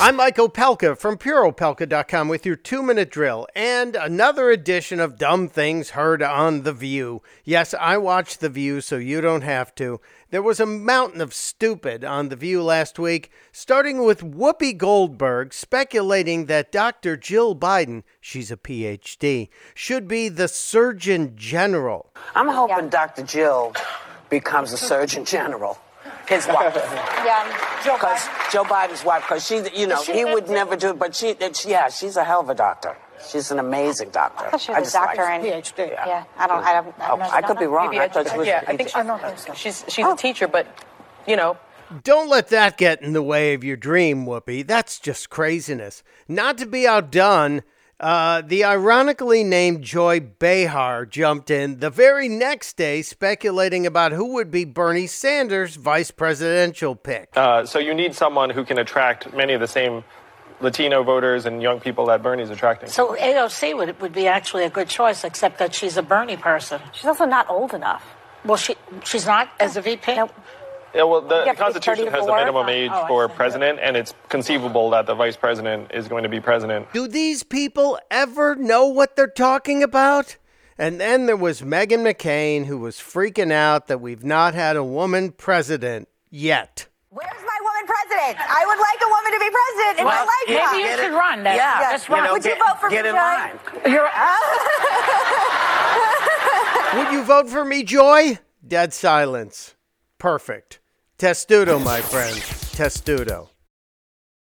I'm Mike Opelka from PureOpelka.com with your two minute drill and another edition of Dumb Things Heard on The View. Yes, I watch The View so you don't have to. There was a mountain of stupid on The View last week, starting with Whoopi Goldberg speculating that Dr. Jill Biden, she's a PhD, should be the Surgeon General. I'm hoping Dr. Jill becomes a Surgeon General. His wife. Yeah. Joe Because Biden. Joe Biden's wife, because she, you know, she he would MD? never do it, but she, it's- yeah, she's a hell of a doctor. She's an amazing doctor. I thought she I was a just like doctor her. and PhD. Yeah, I don't. I don't. Oh, I could be wrong. I thought she was. Yeah, I think I don't think so. She's she's Oh. a teacher, but you know, Don't let that get in the way of your dream, Whoopi. That's just craziness. Not to be outdone, uh, the ironically named Joy Behar jumped in the very next day speculating about who would be Bernie Sanders' vice presidential pick. Uh, so you need someone who can attract many of the same Latino voters and young people that Bernie's attracting. So AOC would, would be actually a good choice, except that she's a Bernie person. She's also not old enough. Well, she she's not as a VP. Nope. Yeah, well, the have Constitution has a before? minimum age Oh, for president, and it's conceivable that the vice president is going to be president. Do these people ever know what they're talking about? And then there was Meghan McCain, who was freaking out that we've not had a woman president yet. Where's my woman president? I would like a woman to be president in Well, my yeah, lifetime. Maybe you should it? run. Then. Yeah, Just you know, Would you vote for get me, in Joy? line. You're Would you vote for me, Joy? Dead silence. Perfect. Testudo, my friend. Testudo.